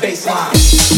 baseline.